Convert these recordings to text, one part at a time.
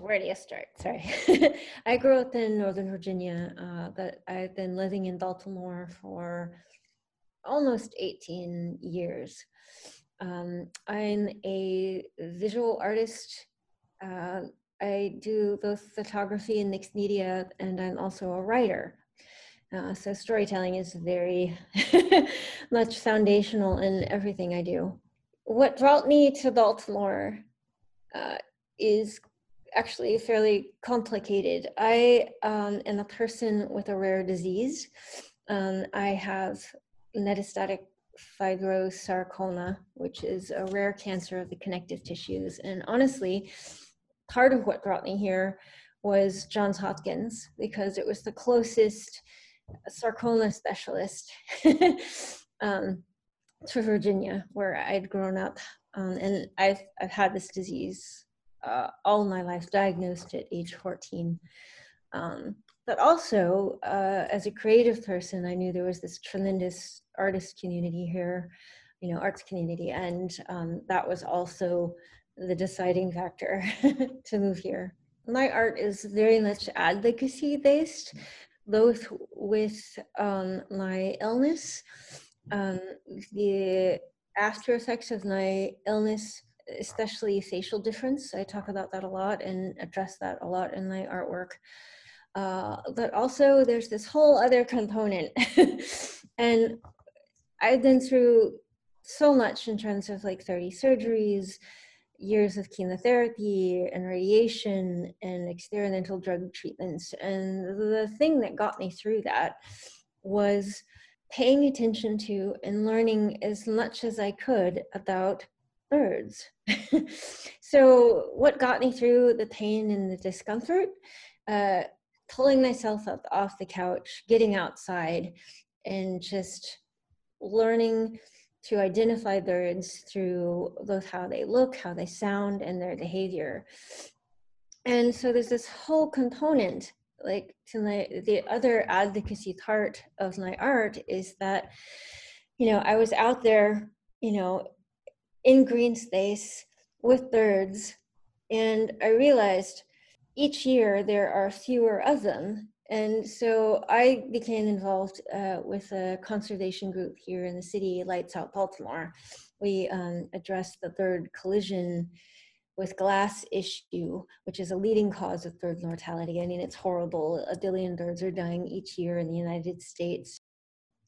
where do you start? Sorry. I grew up in Northern Virginia, uh, but I've been living in Baltimore for almost 18 years. Um, I'm a visual artist. Uh, I do both photography and mixed media, and I'm also a writer. Uh, so storytelling is very much foundational in everything I do. What brought me to Baltimore uh, is actually fairly complicated. I um, am a person with a rare disease. Um, I have metastatic fibrosarcoma, which is a rare cancer of the connective tissues. And honestly, part of what brought me here was Johns Hopkins because it was the closest sarcoma specialist um, to Virginia, where I'd grown up. Um, and I've, I've had this disease uh, all my life, diagnosed at age 14. Um, but also, uh, as a creative person, I knew there was this tremendous artist community here, you know, arts community, and um, that was also the deciding factor to move here. My art is very much advocacy based, both with um, my illness, um, the after effects of my illness, especially facial difference. I talk about that a lot and address that a lot in my artwork. Uh, but also, there's this whole other component. and I've been through so much in terms of like 30 surgeries, years of chemotherapy and radiation and experimental drug treatments. And the thing that got me through that was paying attention to and learning as much as I could about birds. so, what got me through the pain and the discomfort? Uh, pulling myself up off the couch, getting outside, and just learning to identify birds through both how they look, how they sound, and their behavior. And so there's this whole component, like to my the other advocacy part of my art is that, you know, I was out there, you know, in green space with birds, and I realized each year there are fewer of them and so I became involved uh, with a conservation group here in the city, Lights Out Baltimore. We um, addressed the bird collision with glass issue, which is a leading cause of bird mortality. I mean, it's horrible. A billion birds are dying each year in the United States.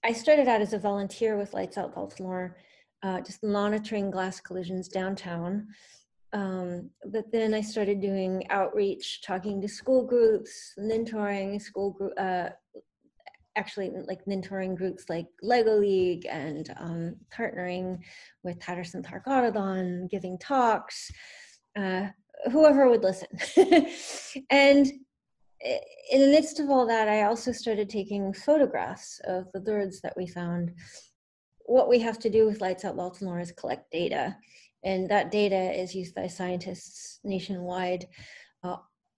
I started out as a volunteer with Lights Out Baltimore, uh, just monitoring glass collisions downtown. Um, but then I started doing outreach, talking to school groups, mentoring school group, uh, actually like mentoring groups like Lego League and um, partnering with Patterson Park Audubon, giving talks, uh, whoever would listen. and in the midst of all that, I also started taking photographs of the birds that we found. What we have to do with Lights Out Baltimore is collect data and that data is used by scientists nationwide. Uh,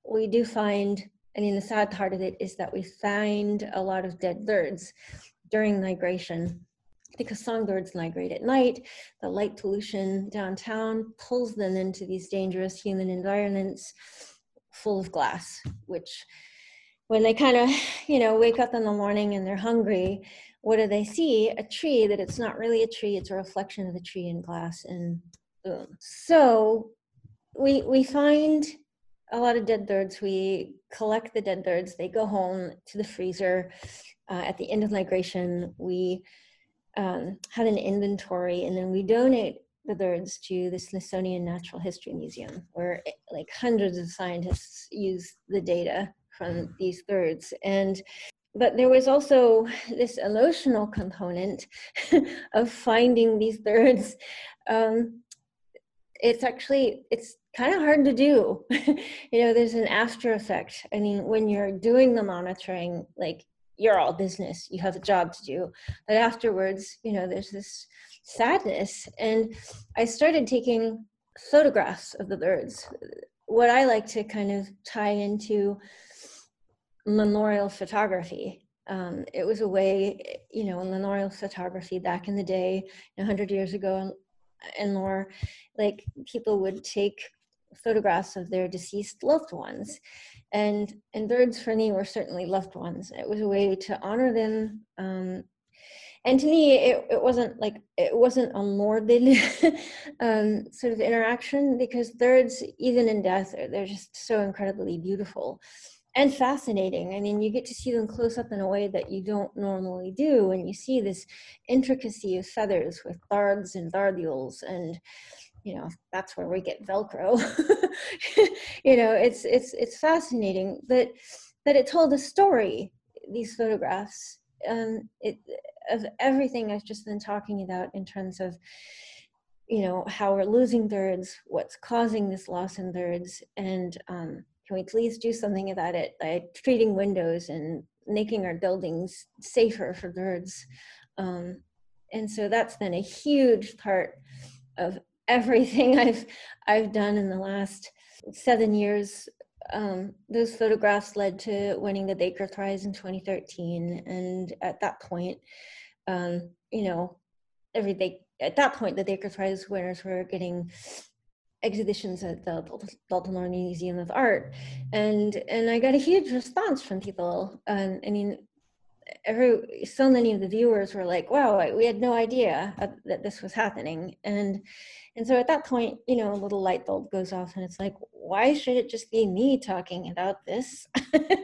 we do find, I mean, the sad part of it is that we find a lot of dead birds during migration because songbirds migrate at night. The light pollution downtown pulls them into these dangerous human environments full of glass, which when they kind of, you know, wake up in the morning and they're hungry, what do they see? A tree that it's not really a tree, it's a reflection of the tree in glass. And so we we find a lot of dead birds. We collect the dead birds. They go home to the freezer. Uh, at the end of migration, we um, had an inventory, and then we donate the birds to the Smithsonian Natural History Museum, where like hundreds of scientists use the data from these birds. And but there was also this emotional component of finding these birds um, it's actually it's kind of hard to do. You know there's an after effect. I mean when you're doing the monitoring like you're all business. You have a job to do. But afterwards you know there's this sadness. And i started taking photographs of the birds. What i like to kind of tie into memorial photography um, it was a way you know memorial photography back in the day 100 years ago and more like people would take photographs of their deceased loved ones. And, and birds for me were certainly loved ones. It was a way to honor them. Um, and to me, it, it wasn't like, it wasn't a morbid um, sort of interaction because birds, even in death, they're just so incredibly beautiful and fascinating. I mean, you get to see them close up in a way that you don't normally do, and you see this intricacy of feathers with barbs and barbules, and you know that's where we get Velcro. you know, it's it's it's fascinating that that it told a story. These photographs, um, it of everything I've just been talking about in terms of you know how we're losing thirds, what's causing this loss in thirds, and um, can we please do something about it by treating windows and making our buildings safer for birds? Um, and so that's been a huge part of everything I've I've done in the last seven years. Um, those photographs led to winning the Baker Prize in 2013, and at that point, um, you know, every day at that point the Baker Prize winners were getting exhibitions at the Baltimore Museum of Art, and and I got a huge response from people. Um, I mean, every so many of the viewers were like, "Wow, we had no idea that this was happening," and and so at that point, you know, a little light bulb goes off, and it's like, why should it just be me talking about this?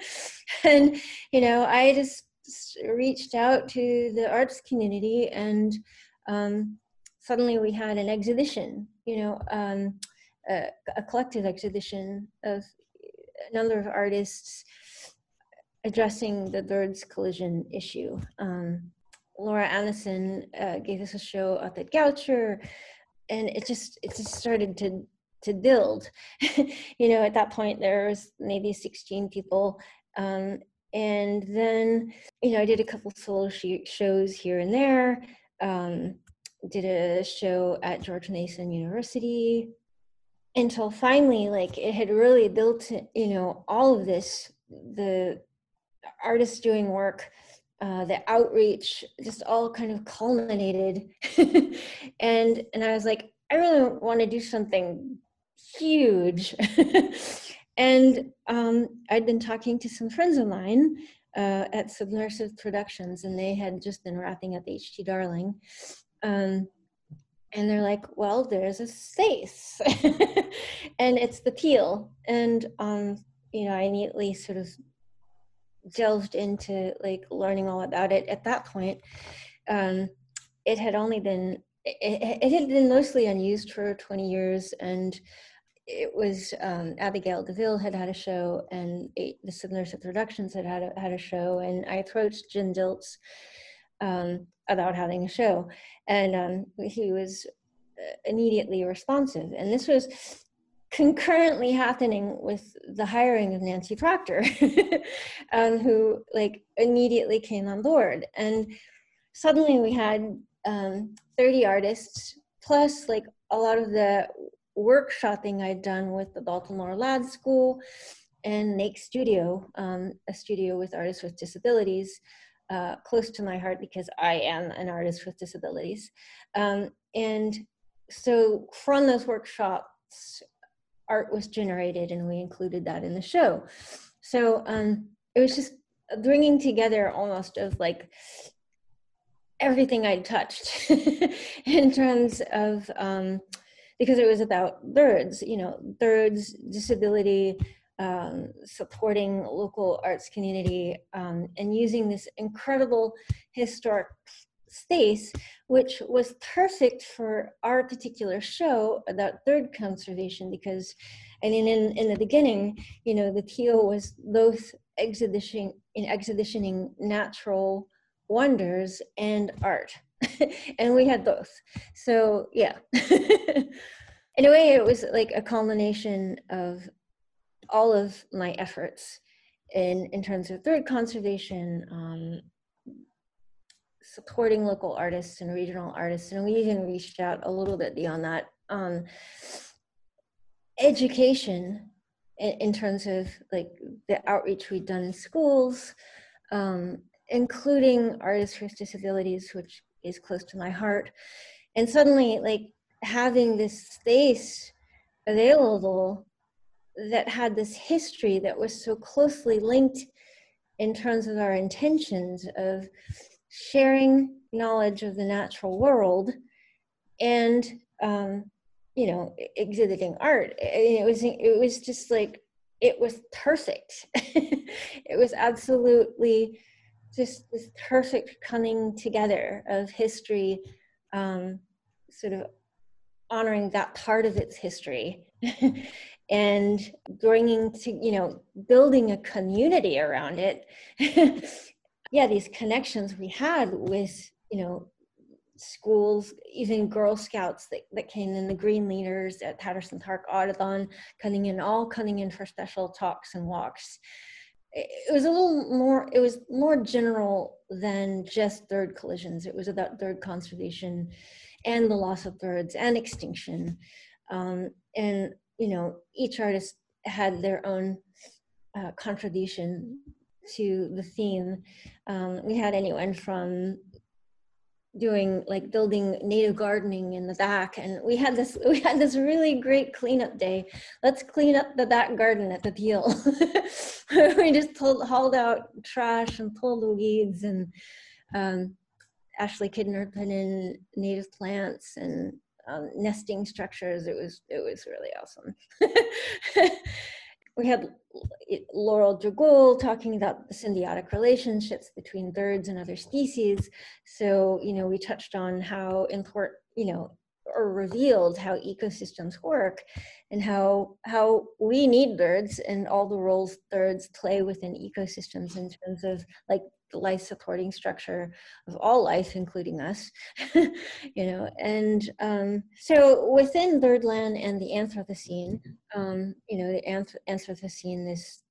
and you know, I just reached out to the arts community and. Um, suddenly we had an exhibition, you know, um, a, a, collective exhibition of a number of artists addressing the birds collision issue. Um, Laura Amussen uh, gave us a show up at Goucher, and it just it just started to to build. you know, at that point there was maybe 16 people. Um, and then, you know, I did a couple solo shows here and there. Um, did a show at George Mason University until finally like it had really built you know all of this the artists doing work uh, the outreach just all kind of culminated. And and i was like i really want to do something huge. And um, i'd been talking to some friends of mine uh, at submersive productions and they had just been wrapping up H.T. Darling. Um, and they're like, well, there's a space, and it's the Peale. And um, you know, I immediately sort of delved into like learning all about it. At that point, um, it had only been it, it, had been mostly unused for 20 years, and it was um, Abigail DeVille had had a show, and the Submersive Productions had had a, had a show, and I approached Jim Dilts um, about having a show. And um, he was uh, immediately responsive. And this was concurrently happening with the hiring of Nancy Proctor, um, who like immediately came on board. And suddenly we had um, 30 artists plus like a lot of the workshopping I'd done with the Baltimore Lab School and Make Studio, um, a studio with artists with disabilities, uh, close to my heart because I am an artist with disabilities. Um, and so from those workshops, art was generated and we included that in the show. So um, it was just bringing together almost of like everything I touched in terms of, um, because it was about birds, you know, birds, disability, um, supporting local arts community um, and using this incredible historic space, which was perfect for our particular show about third conservation because I mean in, in the beginning, you know, the Peale was both exhibition in exhibitioning natural wonders and art. and we had both. So yeah. in a way it was like a culmination of all of my efforts in, in terms of third conservation, um, supporting local artists and regional artists, and we even reached out a little bit beyond that. Um, education in, in, terms of like the outreach we've done in schools, um, including artists with disabilities, which is close to my heart. And suddenly, like having this space available that had this history that was so closely linked in terms of our intentions of sharing knowledge of the natural world and um, you know exhibiting art. It was it was just like it was perfect. It was absolutely just this perfect coming together of history um, sort of honoring that part of its history and bringing to you know building a community around it. Yeah these connections we had with you know schools even girl scouts that, that came in the green leaders at patterson park audubon coming in all coming in for special talks and walks. It was a little more it was more general than just third collisions. It was about third conservation and the loss of birds and extinction. Um, and you know each artist had their own uh, contribution to the theme. Um, we had anyone from doing like building native gardening in the back and we had this we had this really great cleanup day. Let's clean up the back garden at the Peale. We just pulled hauled out trash and pulled the weeds and um, ashley kidner put in native plants and um, nesting structures it was it was really awesome we had Laurel Dragul talking about the symbiotic relationships between birds and other species. So, you know, we touched on how important, you know, or revealed how ecosystems work and how how we need birds and all the roles birds play within ecosystems in terms of like the life supporting structure of all life, including us, you know. And um, so within Birdland and the Anthropocene, um, you know, the anth- Anthropocene is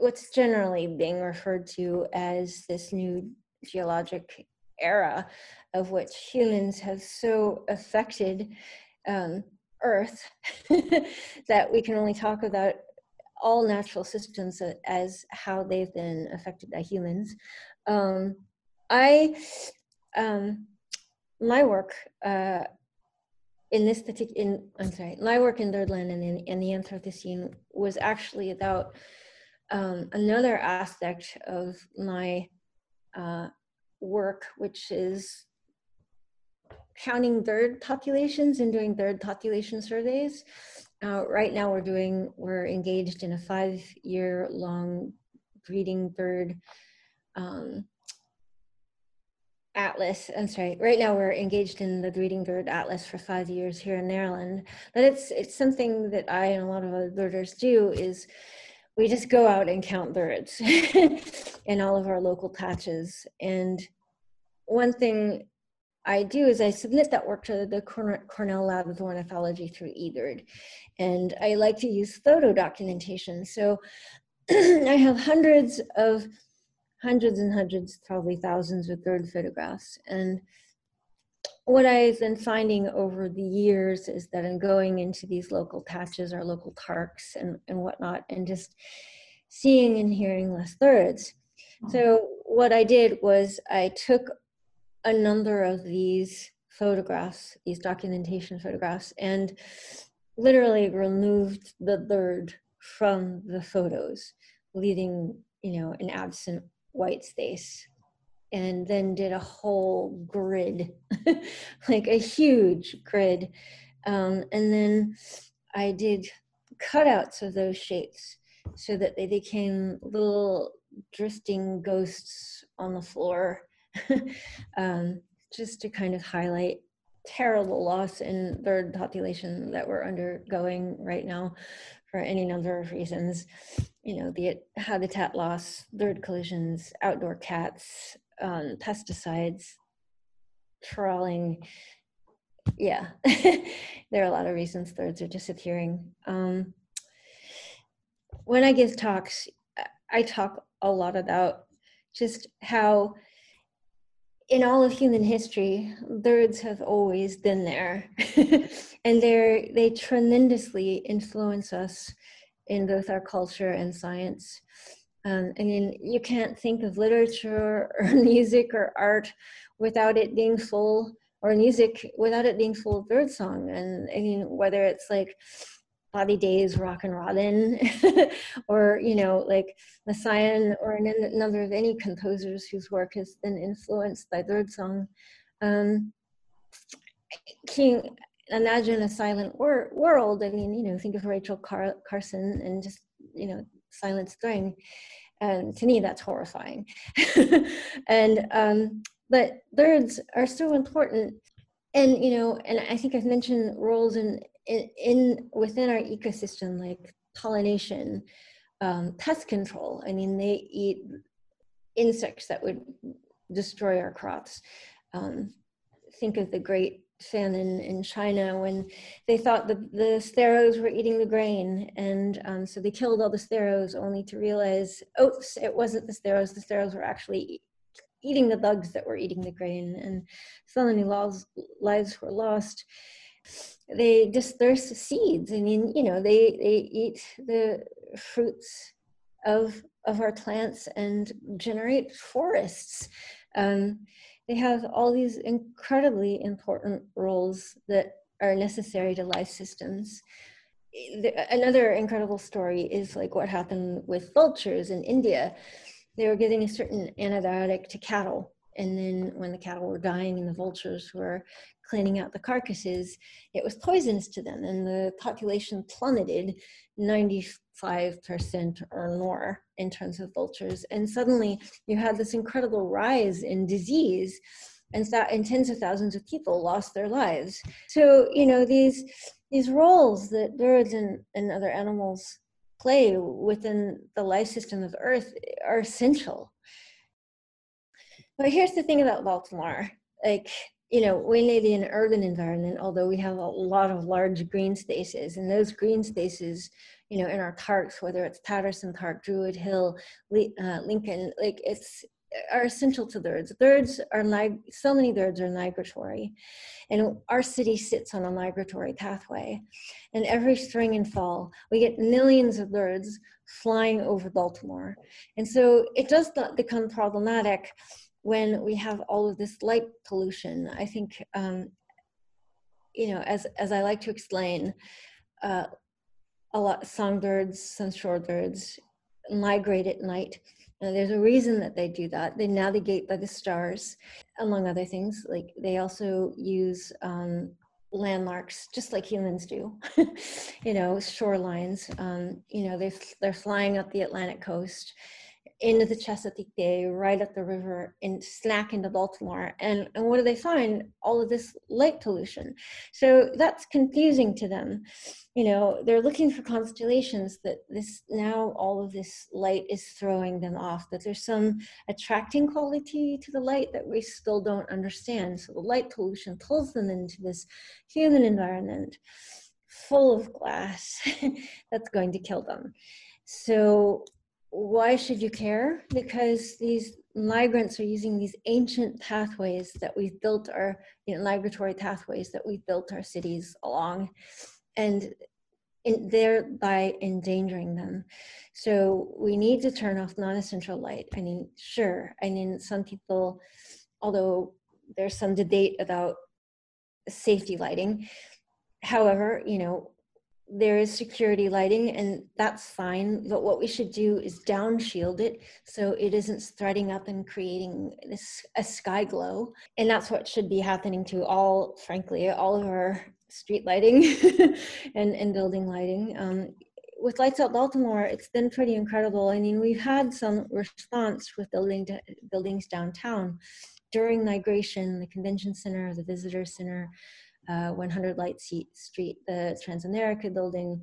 what's generally being referred to as this new geologic era of which humans have so affected um, Earth that we can only talk about all natural systems as how they've been affected by humans. Um, I, um, my work uh, in this particular, in, I'm sorry, my work in Birdland and in, in the Anthropocene was actually about um, another aspect of my uh, work, which is counting bird populations and doing bird population surveys. Uh, right now we're doing, we're engaged in a five year long breeding bird um, atlas. I'm sorry, right now we're engaged in the breeding bird atlas for five years here in Maryland. But it's, it's something that I and a lot of other birders do is we just go out and count birds in all of our local patches. And one thing I do is I submit that work to the Cornell Lab of Ornithology through eBird. And I like to use photo documentation. So I have hundreds of, hundreds and hundreds, probably thousands of bird photographs. And what I've been finding over the years is that I'm going into these local patches or local parks and, and whatnot and just seeing and hearing less birds. Mm. So what I did was I took a number of these photographs, these documentation photographs, and literally removed the bird from the photos, leaving, you know, an absent white space. And then did a whole grid, like a huge grid. Um, and then I did cutouts of those shapes so that they became little drifting ghosts on the floor um, just to kind of highlight terrible loss in bird population that we're undergoing right now for any number of reasons. You know, the habitat loss, bird collisions, outdoor cats, um, pesticides, trawling. Yeah, there are a lot of reasons birds are disappearing. Um, when I give talks, I talk a lot about just how in all of human history, birds have always been there, and they they tremendously influence us in both our culture and science. Um, I mean, you can't think of literature or music or art without it being full or music without it being full of bird song. And I mean, whether it's like Day's Rock Rockin' Robin, or you know, like Messiaen, or a number of any composers whose work has been influenced by birdsong. Um, can you imagine a silent wor- world? I mean, you know, think of Rachel Car- Carson and just you know, Silent Spring. And to me, that's horrifying. and um, but birds are so important and you know and i think i've mentioned roles in in, in within our ecosystem like pollination um, pest control. I mean they eat insects that would destroy our crops. Um, think of the great famine in china when they thought the, the sparrows were eating the grain. And um, so they killed all the sparrows only to realize oops it wasn't the sparrows. The sparrows were actually eating the bugs that were eating the grain, and so many lives, lives were lost. They disperse seeds. I mean, you know, they they eat the fruits of of our plants and generate forests. Um, they have all these incredibly important roles that are necessary to life systems. Another incredible story is like what happened with vultures in India they were giving a certain antibiotic to cattle. And then when the cattle were dying and the vultures were cleaning out the carcasses, it was poisonous to them. And the population plummeted 95% or more in terms of vultures. And suddenly you had this incredible rise in disease and, that, and tens of thousands of people lost their lives. So, you know, these, these roles that birds and, and other animals play within the life system of Earth are essential. But here's the thing about Baltimore like, you know, we live in an urban environment, although we have a lot of large green spaces, and those green spaces, you know, in our parks, whether it's Patterson Park, Druid Hill, uh, Lincoln, like it's are essential to birds. Birds are like so many birds are migratory, and our city sits on a migratory pathway. And every spring and fall, we get millions of birds flying over Baltimore, and so it does not become problematic when we have all of this light pollution. I think, um, you know, as as I like to explain. Uh, a lot songbirds, some shorebirds migrate at night and there's a reason that they do that. They navigate by the stars, among other things. Like they also use um, landmarks, just like humans do. you know, shorelines. Um, you know, they they're flying up the Atlantic coast, into the Chesapeake Bay, right at the river, and snack into Baltimore. And, and what do they find? All of this light pollution. So that's confusing to them. You know, they're looking for constellations that this now all of this light is throwing them off, that there's some attracting quality to the light that we still don't understand. So the light pollution pulls them into this human environment full of glass that's going to kill them. So why should you care? Because these migrants are using these ancient pathways that we've built our you know, migratory pathways that we've built our cities along, and in, thereby endangering them. So we need to turn off non-essential light. I mean, sure. I mean, some people, although there's some debate about safety lighting. However, you know, there is security lighting and that's fine but what we should do is down shield it so it isn't threading up and creating this a sky glow. And that's what should be happening to all frankly all of our street lighting and, and building lighting. Um, with lights out baltimore it's been pretty incredible. I mean we've had some response with building buildings downtown during migration the convention center the visitor center uh, 100 Light Street, the Transamerica building,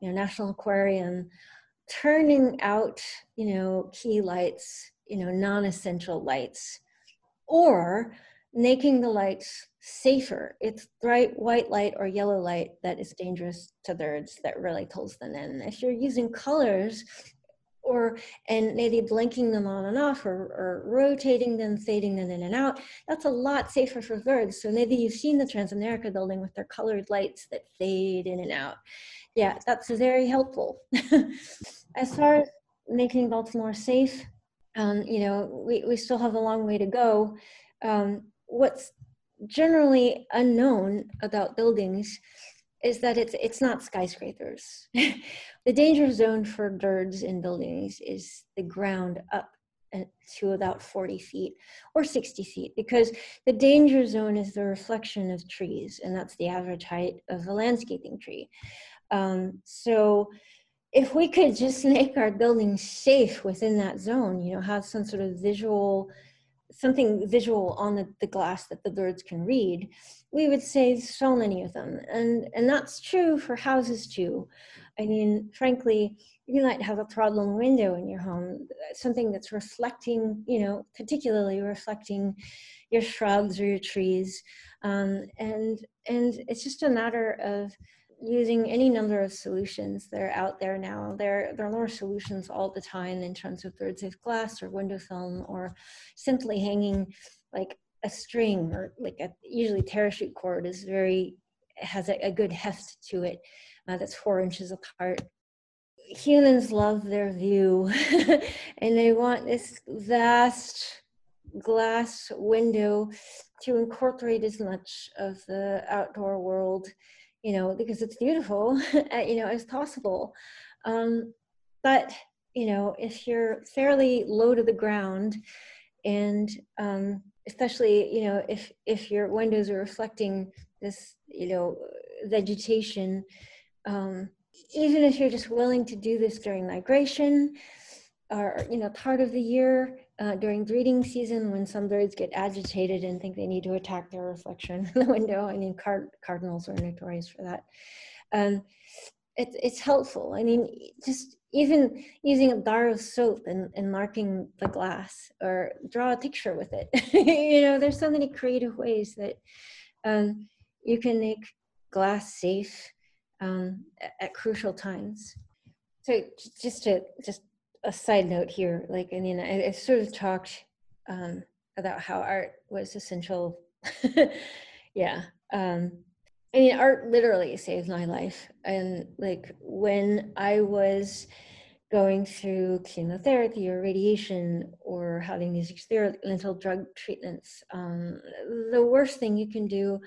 you know, National Aquarium, turning out, you know, key lights, you know, non-essential lights, or making the lights safer. It's bright white light or yellow light that is dangerous to birds that really pulls them in. If you're using colors or and maybe blinking them on and off or, or, rotating them, fading them in and out. That's a lot safer for birds. So maybe you've seen the Transamerica building with their colored lights that fade in and out. Yeah, that's very helpful. as far as making Baltimore safe, um, you know, we, we still have a long way to go. Um, what's generally unknown about buildings is that it's it's not skyscrapers. the danger zone for birds in buildings is the ground up to about 40 feet or 60 feet because the danger zone is the reflection of trees and that's the average height of a landscaping tree. Um, so if we could just make our buildings safe within that zone, you know, have some sort of visual something visual on the, the glass that the birds can read, we would say so many of them. And, and that's true for houses too. I mean, frankly, you might have a problem window in your home, something that's reflecting, you know, particularly reflecting your shrubs or your trees. Um, and, and it's just a matter of using any number of solutions that are out there now. There, there are more solutions all the time in terms of bird safe glass or window film or simply hanging like a string or like a usually parachute cord is very has a, a good heft to it uh, that's four inches apart. Humans love their view and they want this vast glass window to incorporate as much of the outdoor world you know, because it's beautiful, you know, as possible. Um, but, you know, if you're fairly low to the ground and um, especially, you know, if, if your windows are reflecting this, you know, vegetation, um, even if you're just willing to do this during migration or, you know, part of the year, uh, during breeding season when some birds get agitated and think they need to attack their reflection in the window. I mean, card- cardinals are notorious for that. Um, it, it's helpful. I mean, just even using a bar of soap and, and marking the glass or draw a picture with it. you know, there's so many creative ways that um, you can make glass safe um, at, at crucial times. So just to just a side note here, like, I mean, I, I sort of talked um, about how art was essential. yeah. Um, I mean, art literally saved my life. And like when I was going through chemotherapy or radiation or having these experimental drug treatments, um, the worst thing you can do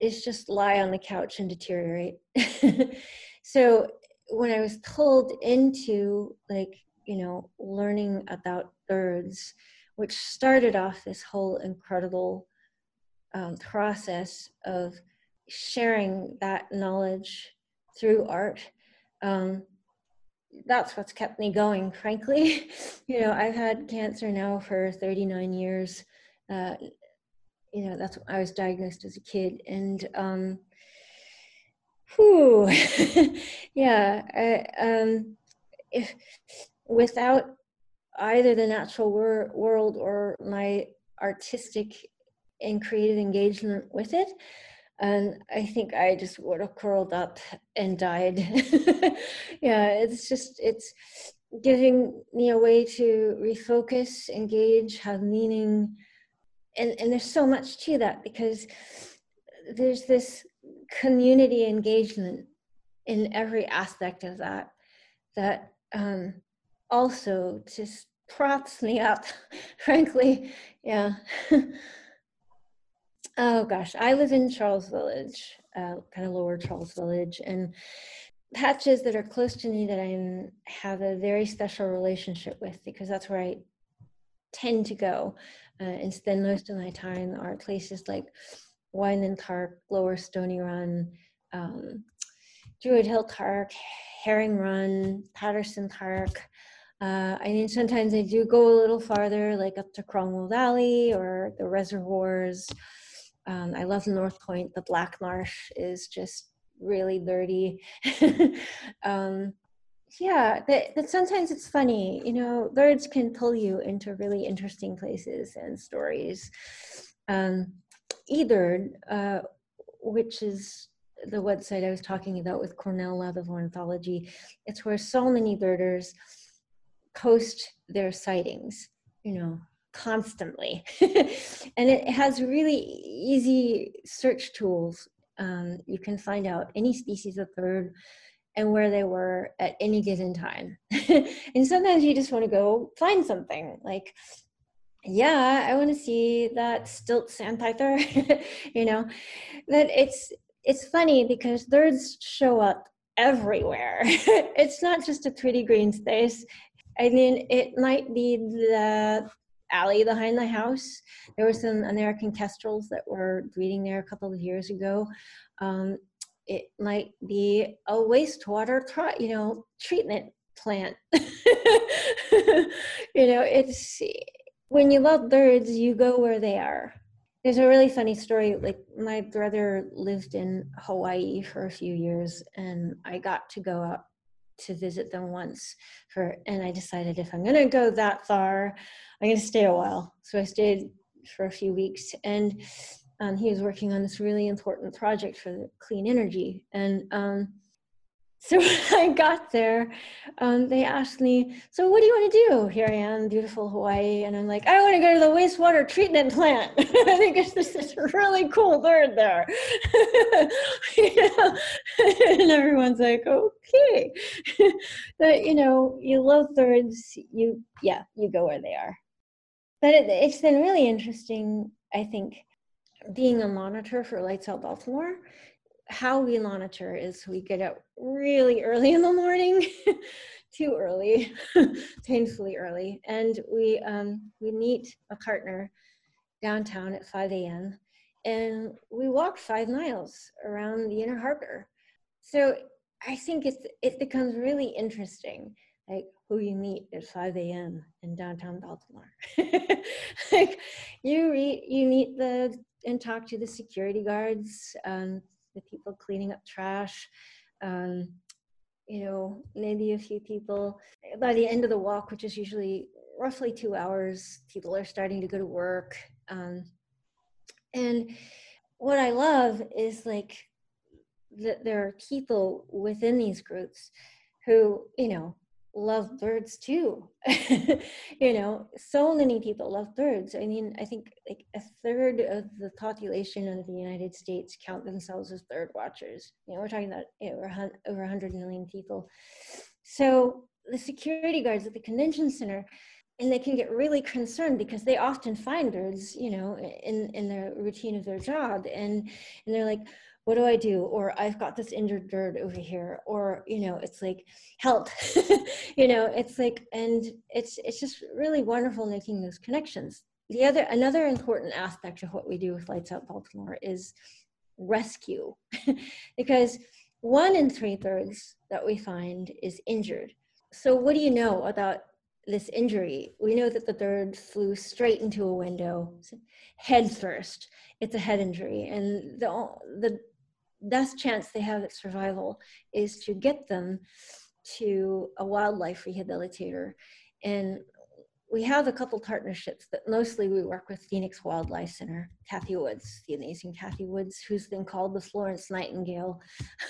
is just lie on the couch and deteriorate. so when I was pulled into like you know, learning about birds, which started off this whole incredible um, process of sharing that knowledge through art. Um, that's what's kept me going, frankly. you know, I've had cancer now for 39 years. Uh, you know, that's I was diagnosed as a kid, and um, whew, yeah, I, um, if without either the natural wor- world or my artistic and creative engagement with it. And i think i just would have curled up and died. Yeah it's just it's giving me a way to refocus engage have meaning. And and there's so much to that because there's this community engagement in every aspect of that that um also just props me up, frankly. Yeah. oh gosh, I live in Charles Village, uh, kind of lower Charles Village, and patches that are close to me that I have a very special relationship with because that's where I tend to go uh, and spend most of my time are places like Wyman Park, Lower Stony Run, um, Druid Hill Park, Herring Run, Patterson Park, uh, I mean, sometimes I do go a little farther, like up to Cromwell Valley or the reservoirs. Um, I love North Point. The Black Marsh is just really dirty. um, yeah, that, that sometimes it's funny. You know, birds can pull you into really interesting places and stories. Um, eBird, uh, which is the website I was talking about with Cornell Lab of Ornithology, it's where so many birders post their sightings, you know, constantly. and it has really easy search tools. Um, you can find out any species of bird and where they were at any given time. and sometimes you just want to go find something. Like yeah, I want to see that stilt sandpiper. you know, that it's it's funny because birds show up everywhere. it's not just a pretty green space. I mean, it might be the alley behind the house. There were some American kestrels that were breeding there a couple of years ago. Um, it might be a wastewater, you know, treatment plant. you know, it's when you love birds, you go where they are. There's a really funny story. Like my brother lived in Hawaii for a few years, and I got to go out to visit them once for and I decided if I'm gonna go that far, I'm gonna stay a while. So I stayed for a few weeks and um, he was working on this really important project for clean energy. And um, so when I got there, um, they asked me, So, what do you want to do? Here I am, beautiful Hawaii. And I'm like, I want to go to the wastewater treatment plant. I think it's this really cool bird there. and everyone's like, Okay. but, you know, you love birds, you, yeah, you go where they are. But it, it's been really interesting, I think, being a monitor for Lights Out Baltimore how we monitor is we get up really early in the morning, too early, painfully early, and we um, we meet a partner downtown at 5 a.m. and we walk five miles around the inner harbor. So I think it's it becomes really interesting, like who you meet at 5 a.m. in downtown Baltimore. like you read, you meet the and talk to the security guards. Um, the people cleaning up trash. Um, you know, maybe a few people. By the end of the walk, which is usually roughly two hours, people are starting to go to work. Um, and what I love is like that there are people within these groups who, you know, love birds too. you know, so many people love birds. I mean, I think like a third of the population of the United States count themselves as bird watchers. You know, we're talking about you know, over 100 million people. So the security guards at the convention center, and they can get really concerned because they often find birds, you know, in in the routine of their job, and and they're like, what do I do? Or I've got this injured bird over here, or you know, it's like help, you know, it's like, and it's it's just really wonderful making those connections. The other another important aspect of what we do with Lights Out Baltimore is rescue, because one in three birds that we find is injured. So what do you know about this injury? We know that the bird flew straight into a window, head first. It's a head injury, and the the best chance they have at survival is to get them to a wildlife rehabilitator. And we have a couple partnerships, but mostly we work with Phoenix Wildlife Center, Kathy Woods, the amazing Kathy Woods, who's been called the Florence Nightingale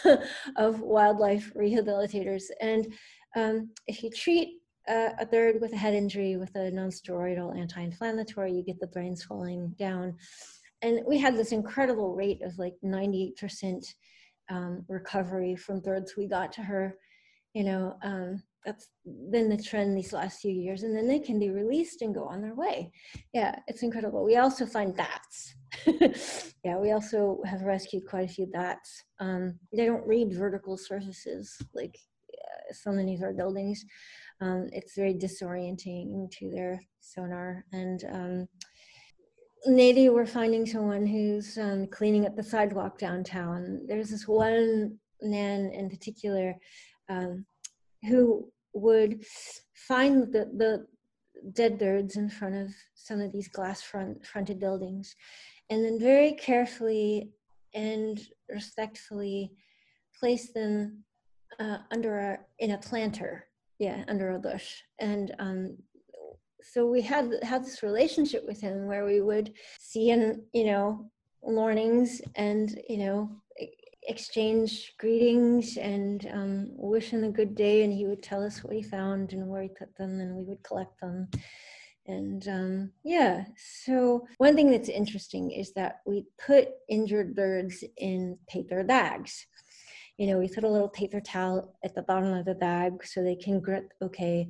of wildlife rehabilitators. And um, if you treat uh, a bird with a head injury with a non-steroidal anti-inflammatory, you get the brain swelling down and we had this incredible rate of like 98% um, recovery from birds we got to her you know um, that's been the trend these last few years and then they can be released and go on their way. Yeah it's incredible. We also find bats. Yeah we also have rescued quite a few bats. Um, they don't read vertical surfaces like of our buildings. Um, it's very disorienting to their sonar and um, maybe we're finding someone who's um, cleaning up the sidewalk downtown. There's this one man in particular um, who would find the, the dead birds in front of some of these glass front, fronted buildings. And then very carefully and respectfully place them uh, under a in a planter. Yeah under a bush. And um, so we had had this relationship with him where we would see him you know mornings and you know exchange greetings and um, wish him a good day and he would tell us what he found and where he put them and we would collect them. And um, yeah so one thing that's interesting is that we put injured birds in paper bags you know, we put a little paper towel at the bottom of the bag so they can grip okay.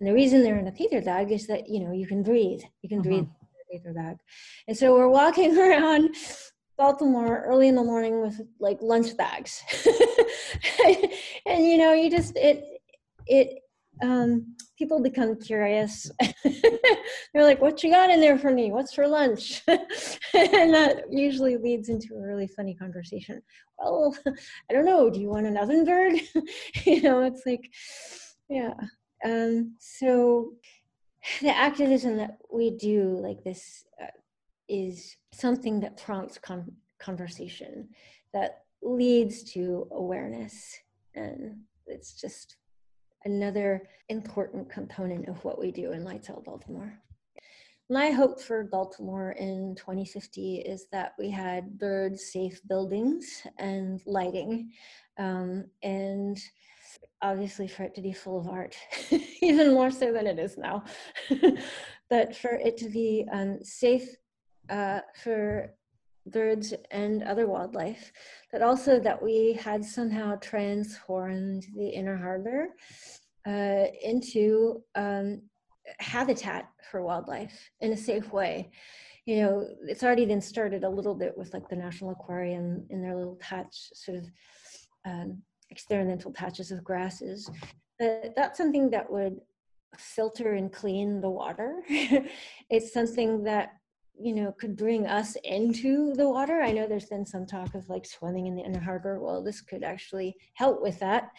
And the reason they're in a paper bag is that, you know, you can breathe. You can mm-hmm. breathe in a paper bag. And so we're walking around Baltimore early in the morning with like lunch bags. and you know, you just it it um people become curious. They're like, "What you got in there for me? What's for lunch?" and that usually leads into a really funny conversation. Well, I don't know. Do you want an ovenbird? you know, it's like, yeah. Um, so the activism that we do, like this, uh, is something that prompts con- conversation, that leads to awareness, and it's just another important component of what we do in Lights Out Baltimore. My hope for Baltimore in 2050 is that we had bird safe buildings and lighting, um, and obviously for it to be full of art, even more so than it is now. but for it to be um, safe uh, for birds and other wildlife, but also that we had somehow transformed the inner harbor uh, into um, habitat for wildlife in a safe way. You know, it's already been started a little bit with like the National Aquarium in their little patch, sort of um, experimental patches of grasses. But that's something that would filter and clean the water. it's something that you know could bring us into the water. I know there's been some talk of like swimming in the inner harbor. Well this could actually help with that.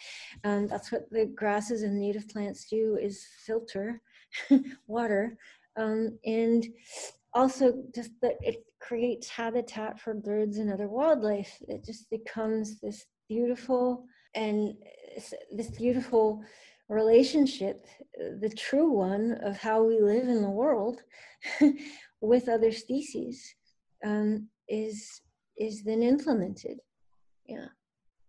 Um, that's what the grasses and native plants do is filter water. Um, and also just that it creates habitat for birds and other wildlife. It just becomes this beautiful and this beautiful relationship the true one of how we live in the world with other species um, is is then implemented. Yeah.